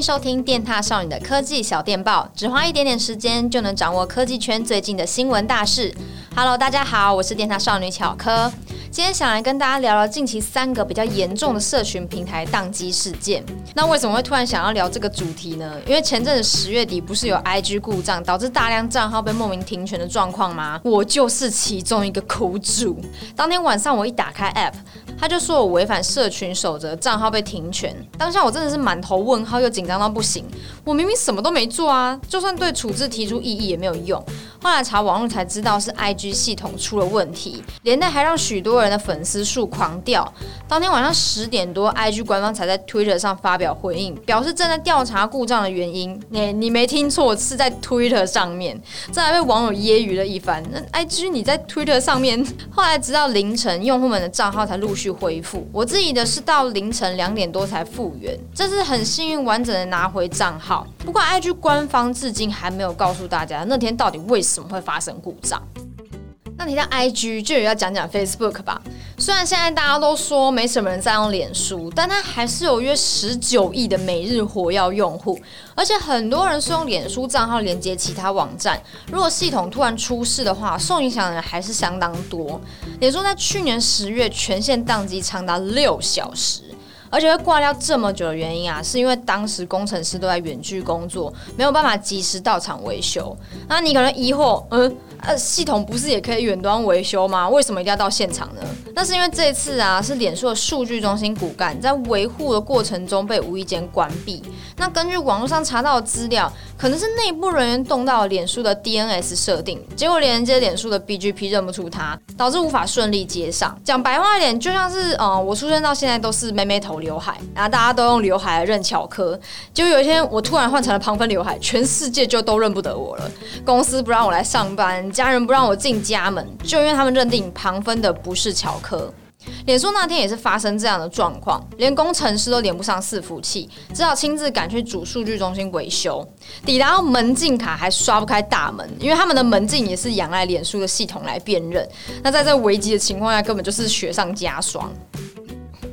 收听电踏少女的科技小电报，只花一点点时间就能掌握科技圈最近的新闻大事。Hello，大家好，我是电踏少女巧科。今天想来跟大家聊聊近期三个比较严重的社群平台宕机事件。那为什么会突然想要聊这个主题呢？因为前阵子十月底不是有 IG 故障导致大量账号被莫名停权的状况吗？我就是其中一个苦主。当天晚上我一打开 App，他就说我违反社群守则，账号被停权。当下我真的是满头问号又紧张到不行。我明明什么都没做啊，就算对处置提出异议也没有用。后来查网络才知道是 IG 系统出了问题，连带还让许多人的粉丝数狂掉。当天晚上十点多，IG 官方才在 Twitter 上发表回应，表示正在调查故障的原因。你你没听错，是在 Twitter 上面。这还被网友揶揄了一番。那 IG 你在 Twitter 上面，后来直到凌晨，用户们的账号才陆续恢复。我自己的是到凌晨两点多才复原，这是很幸运完整的拿回账号。不过 IG 官方至今还没有告诉大家那天到底为什怎么会发生故障？那提到 IG，就也要讲讲 Facebook 吧。虽然现在大家都说没什么人在用脸书，但它还是有约十九亿的每日活跃用户，而且很多人是用脸书账号连接其他网站。如果系统突然出事的话，受影响的人还是相当多。脸书在去年十月全线宕机长达六小时。而且会挂掉这么久的原因啊，是因为当时工程师都在远距工作，没有办法及时到场维修。那你可能疑惑，嗯。呃，系统不是也可以远端维修吗？为什么一定要到现场呢？那是因为这次啊，是脸书的数据中心骨干在维护的过程中被无意间关闭。那根据网络上查到的资料，可能是内部人员动到脸书的 DNS 设定，结果连接脸书的 BGP 认不出它，导致无法顺利接上。讲白话一点，就像是嗯，我出生到现在都是妹妹头刘海，然后大家都用刘海来认巧科，就有一天我突然换成了旁分刘海，全世界就都认不得我了。公司不让我来上班。家人不让我进家门，就因为他们认定旁分的不是巧科。脸书那天也是发生这样的状况，连工程师都连不上伺服器，只好亲自赶去主数据中心维修。抵达后门禁卡还刷不开大门，因为他们的门禁也是仰赖脸书的系统来辨认。那在这危机的情况下，根本就是雪上加霜。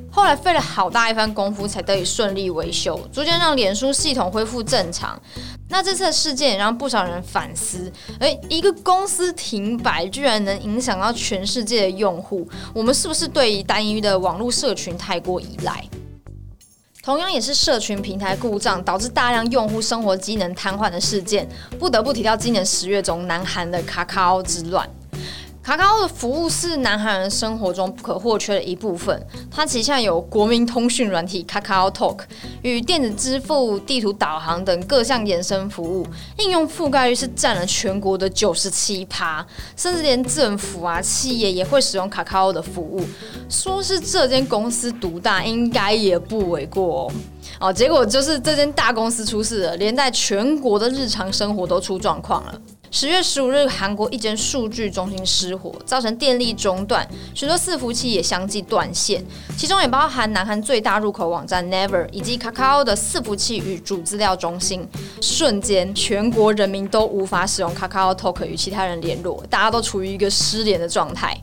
后来费了好大一番功夫，才得以顺利维修，逐渐让脸书系统恢复正常。那这次的事件也让不少人反思：诶，一个公司停摆，居然能影响到全世界的用户，我们是不是对于单一的网络社群太过依赖？同样也是社群平台故障导致大量用户生活机能瘫痪的事件，不得不提到今年十月中南韩的卡卡奥之乱。卡卡欧的服务是南韩人生活中不可或缺的一部分。它旗下有国民通讯软体卡卡欧 Talk 与电子支付、地图导航等各项衍生服务，应用覆盖率是占了全国的九十七趴，甚至连政府啊、企业也会使用卡卡欧的服务。说是这间公司独大，应该也不为过哦。哦，结果就是这间大公司出事了，连带全国的日常生活都出状况了。十月十五日，韩国一间数据中心失火，造成电力中断，许多伺服器也相继断线，其中也包含南韩最大入口网站 Never 以及 Kakao 的伺服器与主资料中心。瞬间，全国人民都无法使用 Kakao Talk 与其他人联络，大家都处于一个失联的状态。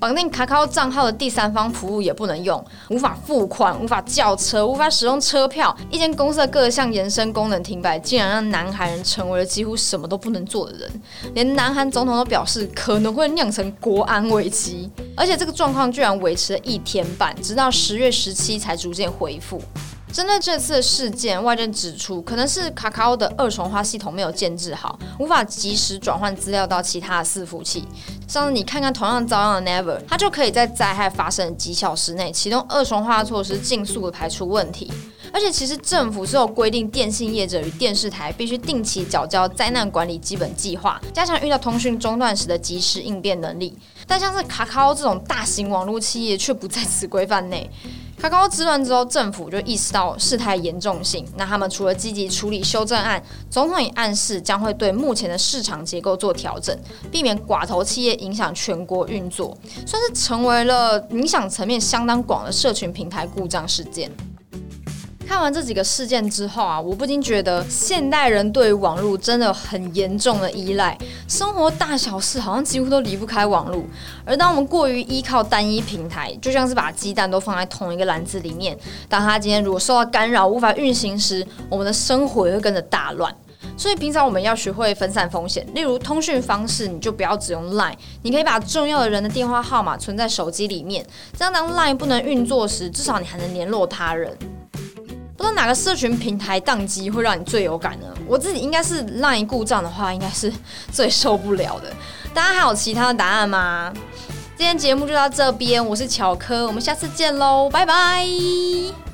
绑定卡卡账号的第三方服务也不能用，无法付款，无法叫车，无法使用车票。一间公司的各项延伸功能停摆，竟然让南韩人成为了几乎什么都不能做的人。连南韩总统都表示可能会酿成国安危机，而且这个状况居然维持了一天半，直到十月十七才逐渐恢复。针对这次事件，外界指出，可能是卡卡欧的二重化系统没有建置好，无法及时转换资料到其他的伺服器。像是你看看同样遭殃的 Never，它就可以在灾害发生的几小时内启动二重化措施，尽速的排除问题。而且，其实政府是有规定，电信业者与电视台必须定期缴交灾难管理基本计划，加强遇到通讯中断时的及时应变能力。但像是卡卡欧这种大型网络企业却不在此规范内。卡卡欧之乱之后，政府就意识到事态严重性。那他们除了积极处理修正案，总统也暗示将会对目前的市场结构做调整，避免寡头企业影响全国运作，算是成为了影响层面相当广的社群平台故障事件。看完这几个事件之后啊，我不禁觉得现代人对于网络真的很严重的依赖，生活大小事好像几乎都离不开网络。而当我们过于依靠单一平台，就像是把鸡蛋都放在同一个篮子里面，当它今天如果受到干扰无法运行时，我们的生活也会跟着大乱。所以平常我们要学会分散风险，例如通讯方式，你就不要只用 Line，你可以把重要的人的电话号码存在手机里面，这样当 Line 不能运作时，至少你还能联络他人。哪个社群平台宕机会让你最有感呢？我自己应该是 Line 故障的话，应该是最受不了的。大家还有其他的答案吗？今天节目就到这边，我是巧科，我们下次见喽，拜拜。